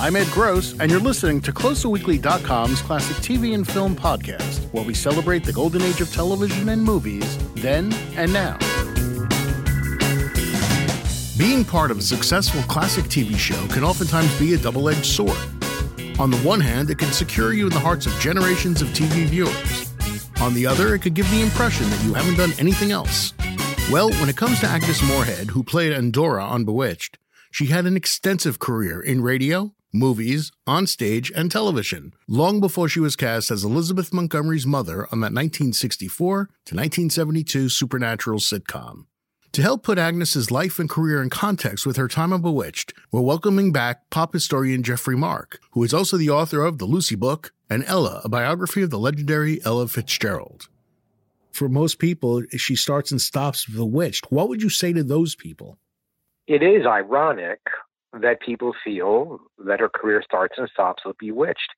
I'm Ed Gross, and you're listening to CloserWeekly.com's classic TV and film podcast, where we celebrate the golden age of television and movies, then and now. Being part of a successful classic TV show can oftentimes be a double edged sword. On the one hand, it can secure you in the hearts of generations of TV viewers. On the other, it could give the impression that you haven't done anything else. Well, when it comes to Agnes Moorehead, who played Endora on Bewitched, she had an extensive career in radio, movies, on stage, and television, long before she was cast as Elizabeth Montgomery's mother on that 1964 to 1972 supernatural sitcom. To help put Agnes's life and career in context with her time on Bewitched, we're welcoming back pop historian Jeffrey Mark, who is also the author of The Lucy Book and Ella, a biography of the legendary Ella Fitzgerald. For most people, she starts and stops Bewitched. What would you say to those people? It is ironic that people feel that her career starts and stops with Bewitched.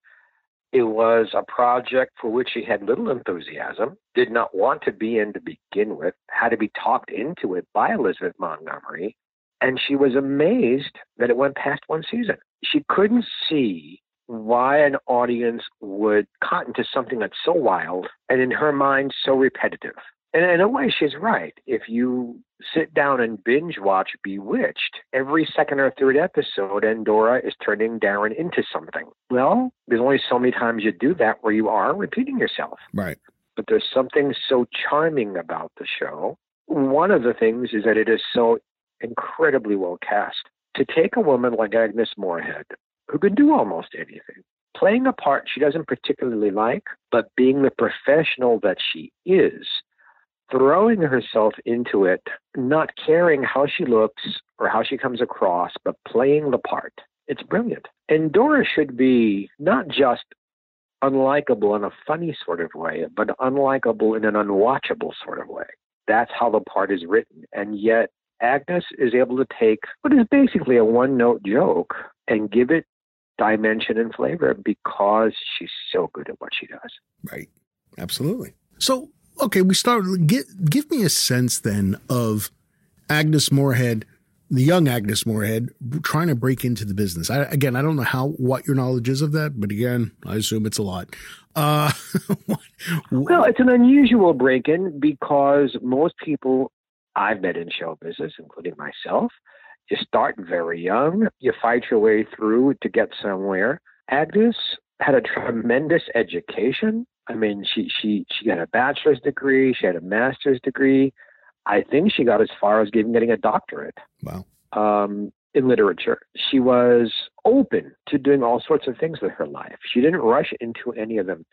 It was a project for which she had little enthusiasm, did not want to be in to begin with, had to be talked into it by Elizabeth Montgomery, and she was amazed that it went past one season. She couldn't see why an audience would cotton to something that's so wild and in her mind so repetitive. And in a way, she's right. If you sit down and binge watch Bewitched, every second or third episode, Endora is turning Darrin into something. Well, there's only so many times you do that where you are repeating yourself. Right. But there's something so charming about the show. One of the things is that it is so incredibly well cast. To take a woman like Agnes Moorehead, who can do almost anything, playing a part she doesn't particularly like, but being the professional that she is, throwing herself into it, not caring how she looks or how she comes across, but playing the part. It's brilliant. Endora should be not just unlikable in a funny sort of way, but unlikable in an unwatchable sort of way. That's how the part is written. And yet, Agnes is able to take what is basically a one note joke and give it dimension and flavor because she's so good at what she does. Right. Absolutely. So okay, we start. Get, give me a sense then of Agnes Moorehead, the young Agnes Moorehead, trying to break into the business. I, again, I don't know how what your knowledge is of that, but again, I assume it's a lot. Uh, well, it's an unusual break in because most people I've met in show business, including myself, you start very young, you fight your way through to get somewhere. Agnes had a tremendous education I mean, she she she got a bachelor's degree, she had a master's degree. I think she got as far as getting getting a doctorate. Wow. Um, in literature, she was open to doing all sorts of things with her life. She didn't rush into any of them.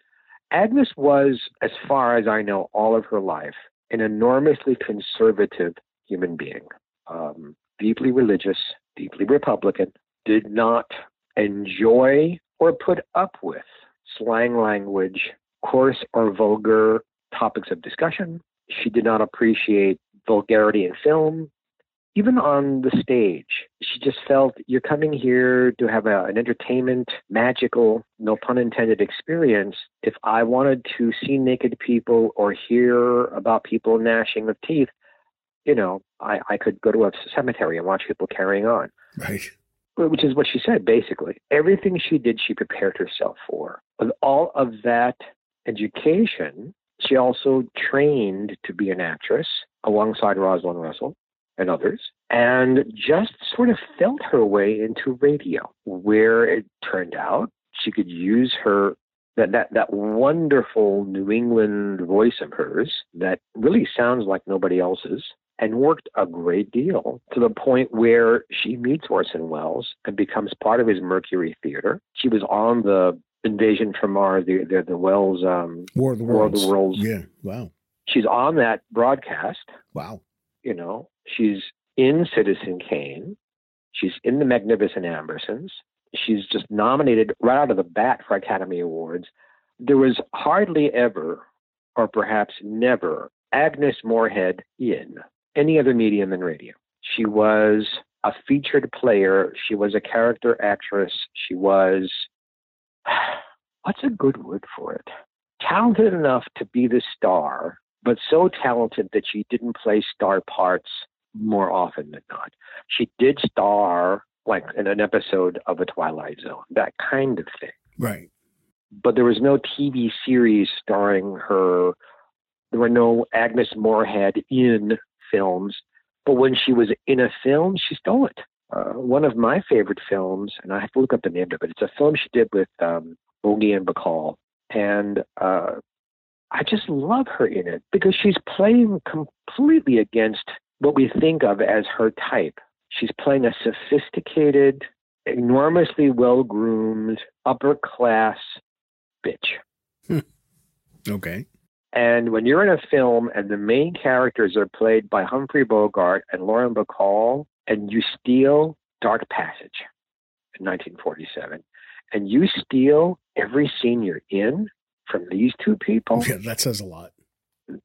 Agnes was, as far as I know, all of her life, an enormously conservative human being, um, deeply religious, deeply Republican, did not enjoy or put up with slang language coarse or vulgar topics of discussion. She did not appreciate vulgarity in film, even on the stage. She just felt you're coming here to have a, an entertainment, magical, no pun intended experience. If I wanted to see naked people or hear about people gnashing of teeth, you know, I, I could go to a cemetery and watch people carrying on. Right. Which is what she said, basically. Everything she did, she prepared herself for. With all of that education, she also trained to be an actress alongside Rosalind Russell and others, and just sort of felt her way into radio, where it turned out she could use her that, that that wonderful New England voice of hers that really sounds like nobody else's and worked a great deal to the point where she meets Orson Welles and becomes part of his Mercury Theater. She was on the Invasion from Mars, the the, the Welles um, War of the Worlds. War of the Worlds. Yeah, wow. She's on that broadcast. Wow. You know, she's in Citizen Kane. She's in the Magnificent Ambersons. She's just nominated right out of the bat for Academy Awards. There was hardly ever, or perhaps never, Agnes Moorehead in any other medium than radio. She was a featured player. She was a character actress. She was what's a good word for it? Talented enough to be the star, but so talented that she didn't play star parts more often than not. She did star like in an episode of a Twilight Zone, that kind of thing. Right. But there was no TV series starring her. There were no Agnes Moorehead in films. But when she was in a film, she stole it. Uh, one of my favorite films, and I have to look up the name of it. It's a film she did with um, and Bacall, and uh, I just love her in it because she's playing completely against what we think of as her type. She's playing a sophisticated, enormously well groomed, upper class bitch. Hmm. Okay. And when you're in a film and the main characters are played by Humphrey Bogart and Lauren Bacall, and you steal Dark Passage in 1947, and you steal every scene you're in from these two people, yeah, that says a lot.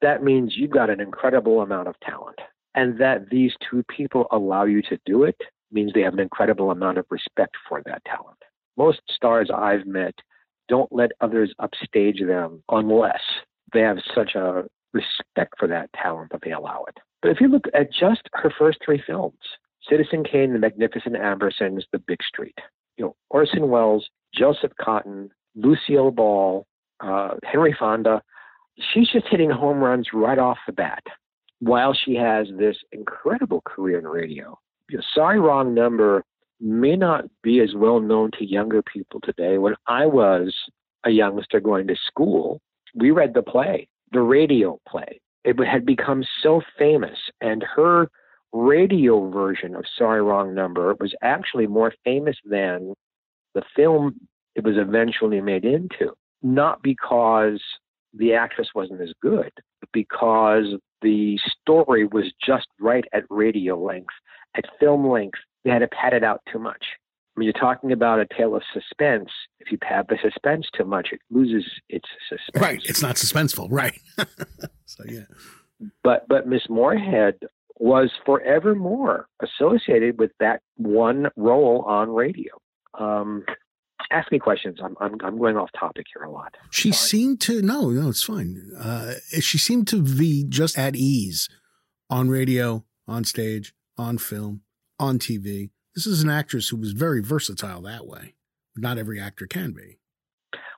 that means you've got an incredible amount of talent. And that these two people allow you to do it means they have an incredible amount of respect for that talent. Most stars I've met don't let others upstage them unless they have such a respect for that talent that they allow it. But if you look at just her first three films, Citizen Kane, The Magnificent Ambersons, The Big Street, you know, Orson Welles, Joseph Cotten, Lucille Ball, uh, Henry Fonda, she's just hitting home runs right off the bat while she has this incredible career in radio. You know, Sorry Wrong Number may not be as well known to younger people today. When I was a youngster going to school, we read the play, the radio play. It had become so famous, and her radio version of Sorry Wrong Number was actually more famous than the film it was eventually made into. Not because the actress wasn't as good, but because the story was just right at radio length, at film length. They had to pad it out too much. When you're talking about a tale of suspense, if you pad the suspense too much, it loses its suspense. Right. It's not suspenseful. Right. so, yeah. But but Miss Moorehead was forevermore associated with that one role on radio. Um, ask me questions. I'm, I'm I'm going off topic here a lot. She Sorry. seemed to, no, no, it's fine. Uh, she seemed to be just at ease on radio, on stage, on film, on TV. This is an actress who was very versatile that way. Not every actor can be.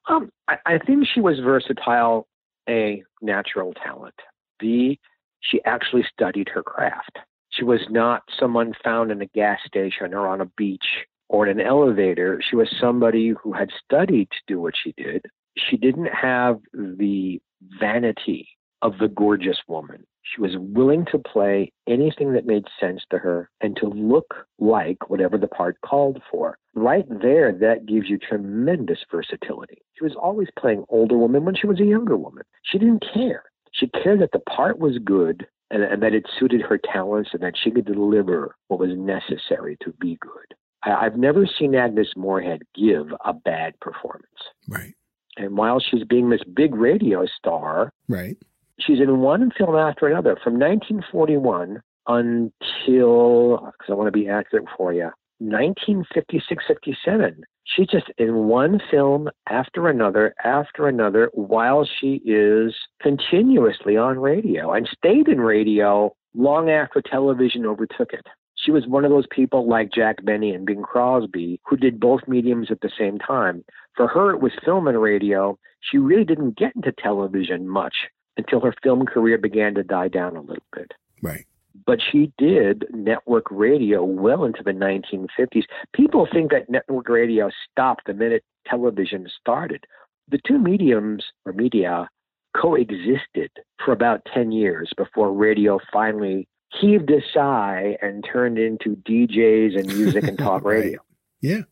Um, I, I think she was versatile. A natural talent. B, she actually studied her craft. She was not someone found in a gas station or on a beach or in an elevator. She was somebody who had studied to do what she did. She didn't have the vanity of the gorgeous woman. She was willing to play anything that made sense to her and to look like whatever the part called for. Right there, that gives you tremendous versatility. She was always playing older women when she was a younger woman. She didn't care. She cared that the part was good and, and that it suited her talents and that she could deliver what was necessary to be good. I, I've never seen Agnes Moorehead give a bad performance. Right. And while she's being this big radio star, Right. she's in one film after another from 1941 until, because I want to be accurate for you, 1956 57. She's just in one film after another after another while she is continuously on radio and stayed in radio long after television overtook it. She was one of those people like Jack Benny and Bing Crosby who did both mediums at the same time. For her, it was film and radio. She really didn't get into television much until her film career began to die down a little bit. Right. But she did network radio well into the 1950s. People think that network radio stopped the minute television started. The two mediums or media coexisted for about 10 years before radio finally heaved a sigh and turned into DJs and music and talk radio. Yeah.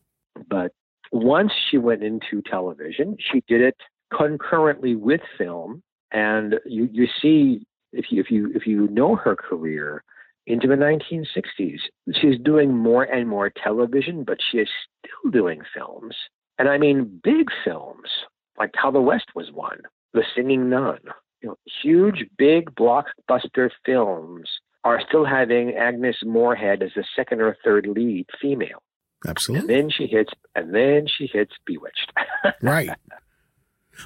But once she went into television, she did it concurrently with film. And you, you see, if you, if you, if you know her career into the 1960s, she's doing more and more television, but she is still doing films. And I mean, big films, like How the West was Won, The Singing Nun, you know, huge, big blockbuster films are still having Agnes Moorehead as the second or third lead female. And Absolutely. then she hits, and then she hits Bewitched. Right.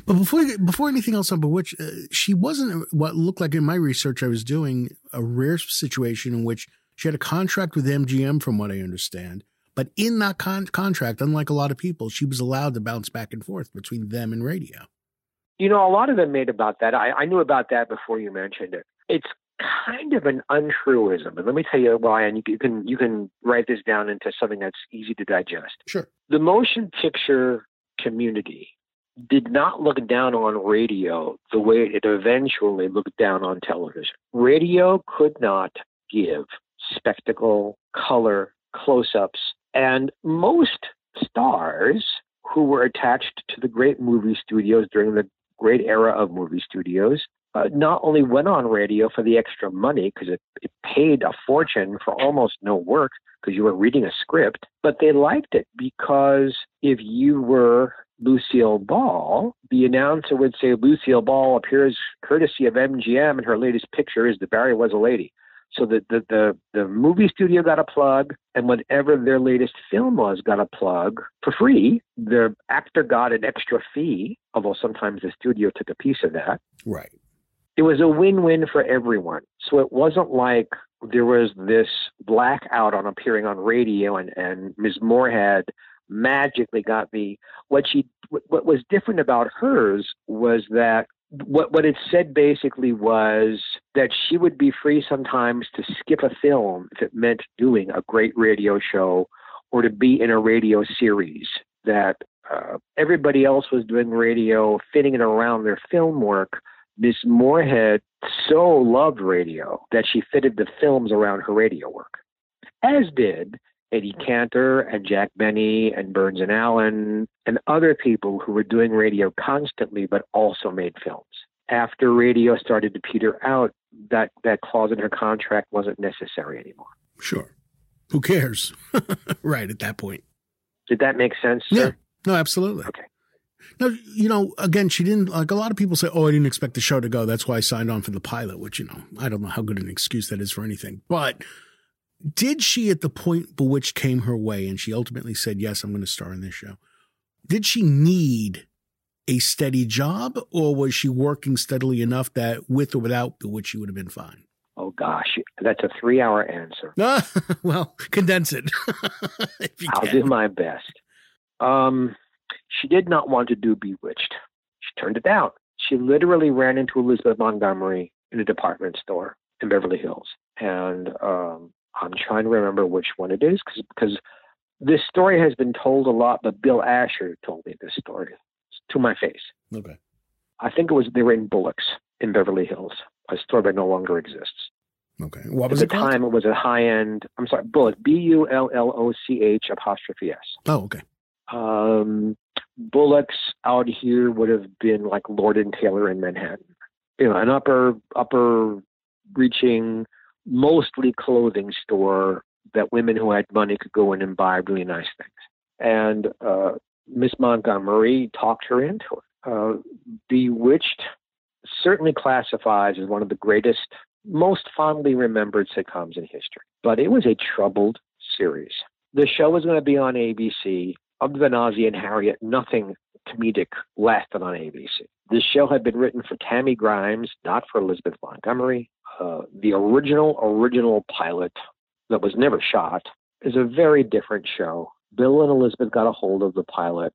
But before before anything else on Bewitched, uh, she wasn't what looked like in my research I was doing a rare situation in which she had a contract with MGM, from what I understand, But in that con- contract, unlike a lot of people, she was allowed to bounce back and forth between them and radio. You know, a lot of them made about that. I, I knew about that before you mentioned it. It's kind of an untruism, and let me tell you why. And you, you can you can write this down into something that's easy to digest. Sure. The motion picture community did not look down on radio the way it eventually looked down on television. Radio could not give spectacle, color, close ups, and most stars who were attached to the great movie studios during the great era of movie studios uh, not only went on radio for the extra money because it, it paid a fortune for almost no work because you were reading a script, but they liked it because if you were Lucille Ball, the announcer would say Lucille Ball appears courtesy of MGM, and her latest picture is DuBarry was a lady. So the, the, the, the movie studio got a plug, and whatever their latest film was got a plug for free. The actor got an extra fee, although sometimes the studio took a piece of that. Right. It was a win win for everyone. So it wasn't like there was this blackout on appearing on radio and, and Ms. Moorehead magically got me. what she what was different about hers was that what what it said basically was that she would be free sometimes to skip a film if it meant doing a great radio show or to be in a radio series that uh, everybody else was doing radio fitting it around their film work miss moorehead so loved radio that she fitted the films around her radio work as did Eddie Cantor and Jack Benny and Burns and Allen and other people who were doing radio constantly but also made films. After radio started to peter out, that, that clause in her contract wasn't necessary anymore. Sure. Who cares? right at that point. Did that make sense? Sir? Yeah. No, absolutely. Okay. No, you know, again, she didn't like a lot of people say, "Oh, I didn't expect the show to go. That's why I signed on for the pilot." Which you know, I don't know how good an excuse that is for anything. But did she, at the point Bewitched came her way, and she ultimately said, Yes, I'm going to star in this show, did she need a steady job, or was she working steadily enough that with or without Bewitched she would have been fine? Oh gosh, that's a three-hour answer. well, condense it. I'll can. do my best. Um, she did not want to do Bewitched. She turned it down. She literally ran into Elizabeth Montgomery in a department store in Beverly Hills, and um, I'm trying to remember which one it is because because this story has been told a lot, but Bill Asher told me this story to my face. Okay. I think it was they were in Bullocks in Beverly Hills, a store that no longer exists. Okay. What was At it the called? time, it was a high end. I'm sorry, Bullock. B U L L O C H apostrophe S. Oh, okay. Um, Bullocks out here would have been like Lord and Taylor in Manhattan. You know, an upper upper reaching mostly clothing store that women who had money could go in and buy really nice things. And uh, Miss Montgomery talked her into it. Uh, Bewitched certainly classifies as one of the greatest, most fondly remembered sitcoms in history, but it was a troubled series. The show was going to be on ABC. Other than Ozzie and Harriet, nothing comedic lasted on ABC. This show had been written for Tammy Grimes, not for Elizabeth Montgomery. Uh, the original original pilot that was never shot is a very different show. Bill and Elizabeth got a hold of the pilot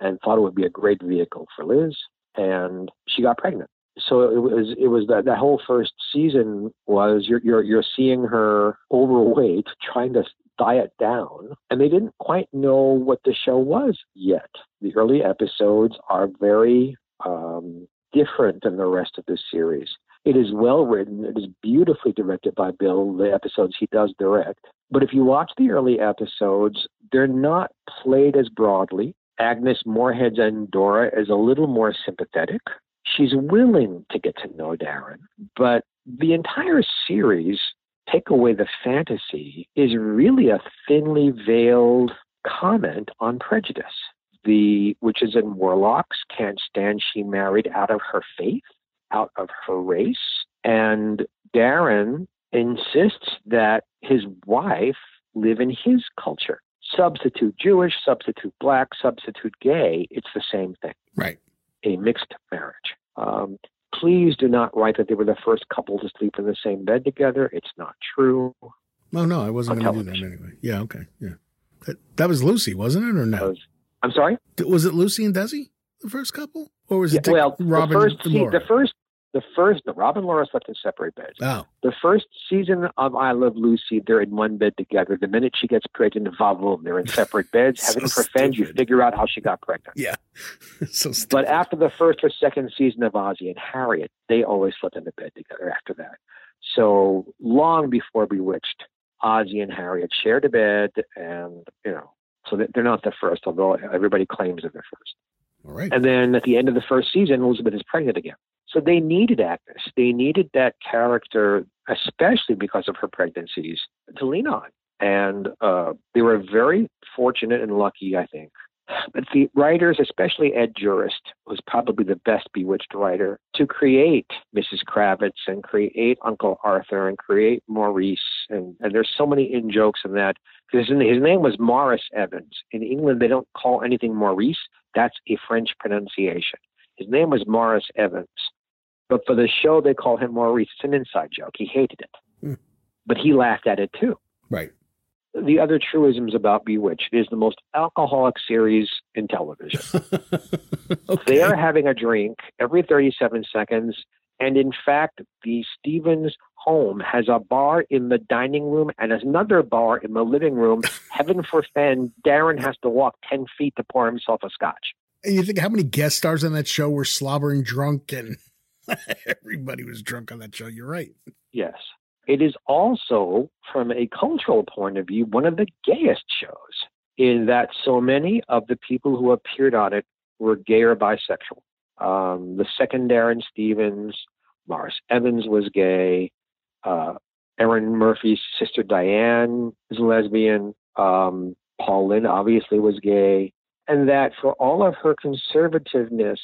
and thought it would be a great vehicle for Liz, and she got pregnant. So it was it was that that whole first season was you're you're you're seeing her overweight trying to diet down, and they didn't quite know what the show was yet. The early episodes are very um, different than the rest of the series. It is well written. It is beautifully directed by Bill, the episodes he does direct. But if you watch the early episodes, they're not played as broadly. Agnes Moorehead's Endora is a little more sympathetic. She's willing to get to know Darrin, but the entire series, take away the fantasy, is really a thinly veiled comment on prejudice. The witches and warlocks can't stand she married out of her faith out of her race. And Darrin insists that his wife live in his culture. Substitute Jewish, substitute black, substitute gay, it's the same thing. Right. A mixed marriage. Um, please do not write that they were the first couple to sleep in the same bed together. It's not true. Oh, no, I wasn't going to do that anyway. Yeah, okay. Yeah. That, that was Lucy, wasn't it, or no? Was, I'm sorry. Was it Lucy and Desi, the first couple, or was it yeah, well Robin the first Laura? the first the first no, Robin and Laura slept in separate beds. oh, The first season of I Love Lucy, they're in one bed together. The minute she gets pregnant, vavoom, they're in separate beds. So Heaven forfend you figure out how she got pregnant. yeah. so stupid. But after the first or second season of Ozzie and Harriet, they always slept in the bed together after that. So long before Bewitched, Ozzie and Harriet shared a bed, and you know, so they're not the first, although everybody claims that they're the first. All right. And then at the end of the first season, Elizabeth is pregnant again. So they needed Agnes. They needed that character, especially because of her pregnancies, to lean on. And uh, they were very fortunate and lucky, I think. But the writers, especially Ed Jurist, was probably the best Bewitched writer to create Mrs. Kravitz and create Uncle Arthur and create Maurice. And, and there's so many in jokes in that. Because his, his name was Morris Evans. In England, they don't call anything Maurice. That's a French pronunciation. His name was Morris Evans. But for the show, they call him Maurice. It's an inside joke. He hated it. Hmm. But he laughed at it too. Right. The other truisms about Bewitched it is the most alcoholic series in television. okay. They are having a drink every 37 seconds. And in fact, the Stephens home has a bar in the dining room and another bar in the living room. Heaven forfend, Darrin has to walk 10 feet to pour himself a scotch. And you think how many guest stars on that show were slobbering drunk and everybody was drunk on that show? You're right. Yes. It is also, from a cultural point of view, one of the gayest shows in that so many of the people who appeared on it were gay or bisexual. Um, the second Darrin Stephens, Morris Evans was gay. Uh, Erin Murphy's sister Diane is lesbian. Um, Paul Lynde obviously was gay. And that for all of her conservativeness,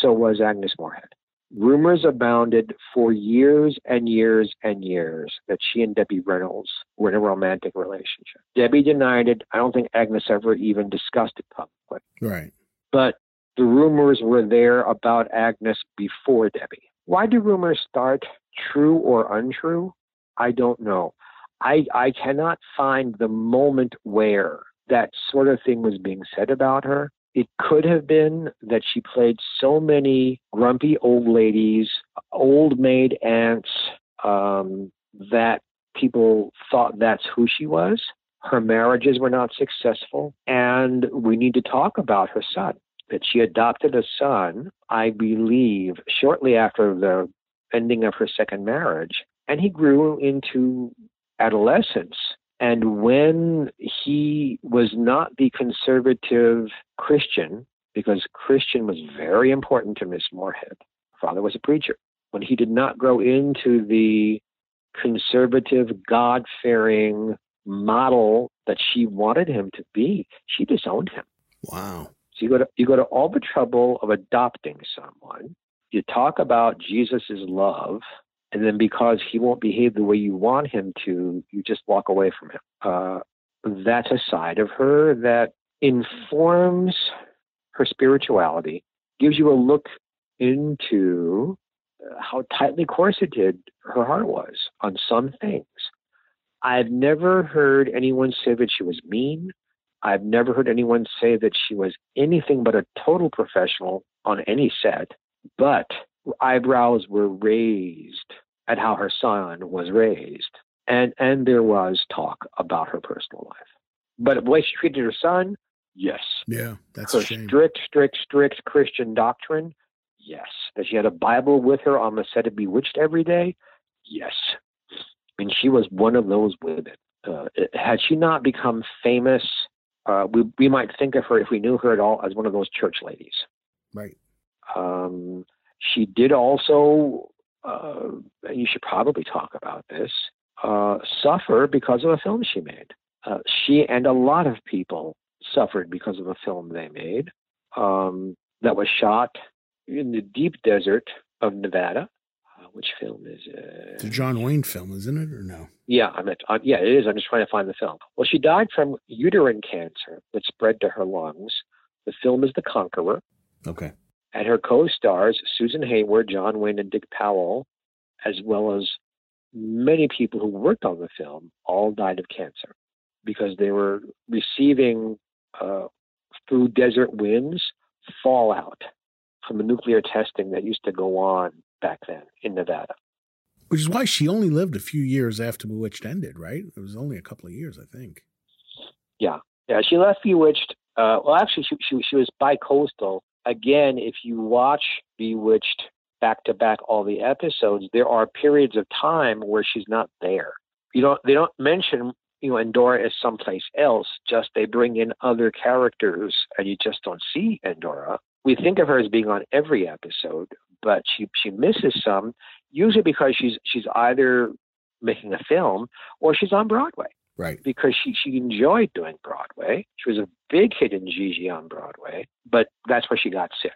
so was Agnes Moorehead rumors abounded for years and years and years that she and Debbie Reynolds were in a romantic relationship. Debbie denied it. I don't think Agnes ever even discussed it publicly. Right. But the rumors were there about Agnes before Debbie. Why do rumors start? True or untrue? I don't know. I, I cannot find the moment where that sort of thing was being said about her. It could have been that she played so many grumpy old ladies, old maid aunts, um, that people thought that's who she was. Her marriages were not successful. And we need to talk about her son. That she adopted a son, I believe, shortly after the ending of her second marriage. And he grew into adolescence. And when he was not the conservative Christian, because Christian was very important to Miss Moorehead, father was a preacher. When he did not grow into the conservative, God fearing model that she wanted him to be, she disowned him. Wow. So you go to you go to all the trouble of adopting someone. You talk about Jesus' love, and then because he won't behave the way you want him to, you just walk away from him. Uh, that's a side of her that informs her spirituality, gives you a look into uh, how tightly corseted her heart was on some things. I've never heard anyone say that she was mean. I've never heard anyone say that she was anything but a total professional on any set, but eyebrows were raised at how her son was raised. And and there was talk about her personal life. But the way she treated her son, yes. Yeah, that's her strict, strict, strict Christian doctrine, yes. That she had a Bible with her on the set of Bewitched every day, yes. I mean, she was one of those women. Uh, had she not become famous, uh, we we might think of her if we knew her at all as one of those church ladies. Right. Um, she did also, uh, and you should probably talk about this, uh, suffer because of a film she made. Uh, she and a lot of people suffered because of a film they made um, that was shot in the deep desert of Nevada. Uh, which film is it? It's a John Wayne film, isn't it, or no? Yeah, I'm at, uh, yeah, it is. I'm just trying to find the film. Well, she died from uterine cancer that spread to her lungs. The film is The Conqueror. Okay. And her co-stars Susan Hayward, John Wayne, and Dick Powell, as well as many people who worked on the film, all died of cancer. because they were receiving uh, through desert winds fallout from the nuclear testing that used to go on back then in Nevada. Which is why she only lived a few years after Bewitched ended, right? It was only a couple of years, I think. Yeah, yeah. She left Bewitched. Uh, well, actually, she, she she was bi-coastal. Again, if you watch Bewitched back to back all the episodes, there are periods of time where she's not there. You don't. They don't mention you know Endora is someplace else. Just they bring in other characters, and you just don't see Endora. We think of her as being on every episode, but she she misses some, usually because she's she's either making a film or she's on Broadway. Right. Because she she enjoyed doing Broadway. She was a big hit in Gigi on Broadway, but that's where she got sick.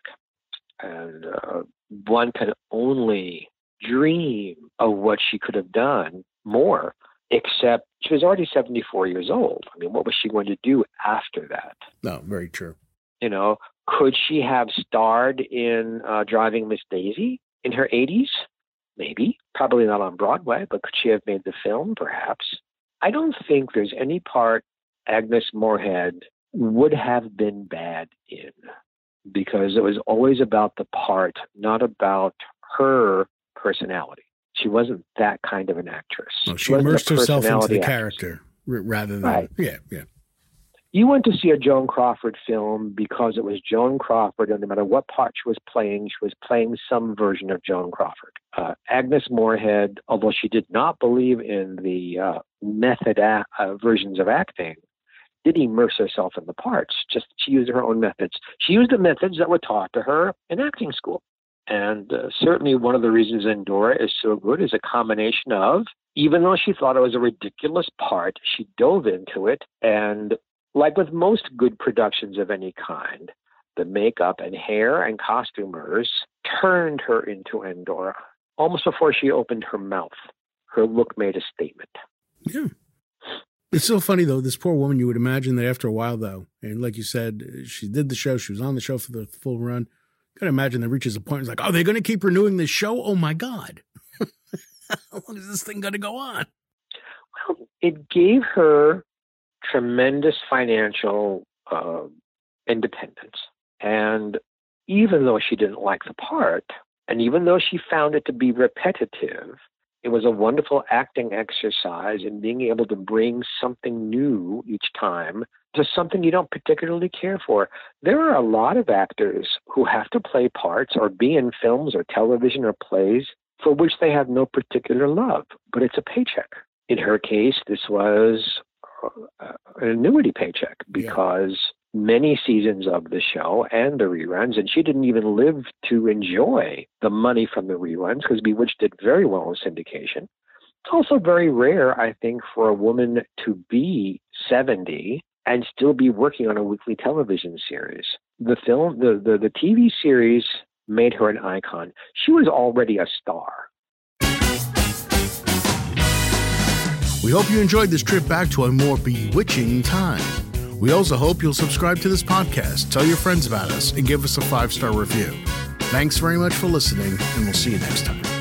And uh, one can only dream of what she could have done more, except she was already 74 years old. I mean, what was she going to do after that? No, very true. You know, could she have starred in uh, Driving Miss Daisy in her 80s? Maybe. Probably not on Broadway, but could she have made the film? Perhaps. I don't think there's any part Agnes Moorehead would have been bad in because it was always about the part, not about her personality. She wasn't that kind of an actress. She, she immersed herself into the actress. character rather than, right. yeah, yeah you went to see a Joan Crawford film because it was Joan Crawford, and no matter what part she was playing, she was playing some version of Joan Crawford. Uh, Agnes Moorehead, although she did not believe in the uh, method a- uh, versions of acting, did immerse herself in the parts. Just she used her own methods. She used the methods that were taught to her in acting school. And uh, certainly one of the reasons Endora is so good is a combination of, even though she thought it was a ridiculous part, she dove into it and like with most good productions of any kind, the makeup and hair and costumers turned her into Endora. Almost before she opened her mouth, her look made a statement. Yeah. It's so funny though. This poor woman. You would imagine that after a while, though, and like you said, she did the show. She was on the show for the full run. Can imagine that reaches a point. It's like, oh, they're going to keep renewing this show. Oh my god, how long is this thing going to go on? Well, it gave her tremendous financial uh, independence. And even though she didn't like the part, and even though she found it to be repetitive, it was a wonderful acting exercise in being able to bring something new each time to something you don't particularly care for. There are a lot of actors who have to play parts or be in films or television or plays for which they have no particular love, but it's a paycheck. In her case, this was Uh, an annuity paycheck because yeah. many seasons of the show and the reruns, and she didn't even live to enjoy the money from the reruns because Bewitched did very well in syndication. It's also very rare, I think, for a woman to be 70 and still be working on a weekly television series. The film, the, the, the TV series made her an icon. She was already a star. We hope you enjoyed this trip back to a more bewitching time. We also hope you'll subscribe to this podcast, tell your friends about us, and give us a five star review. Thanks very much for listening, and we'll see you next time.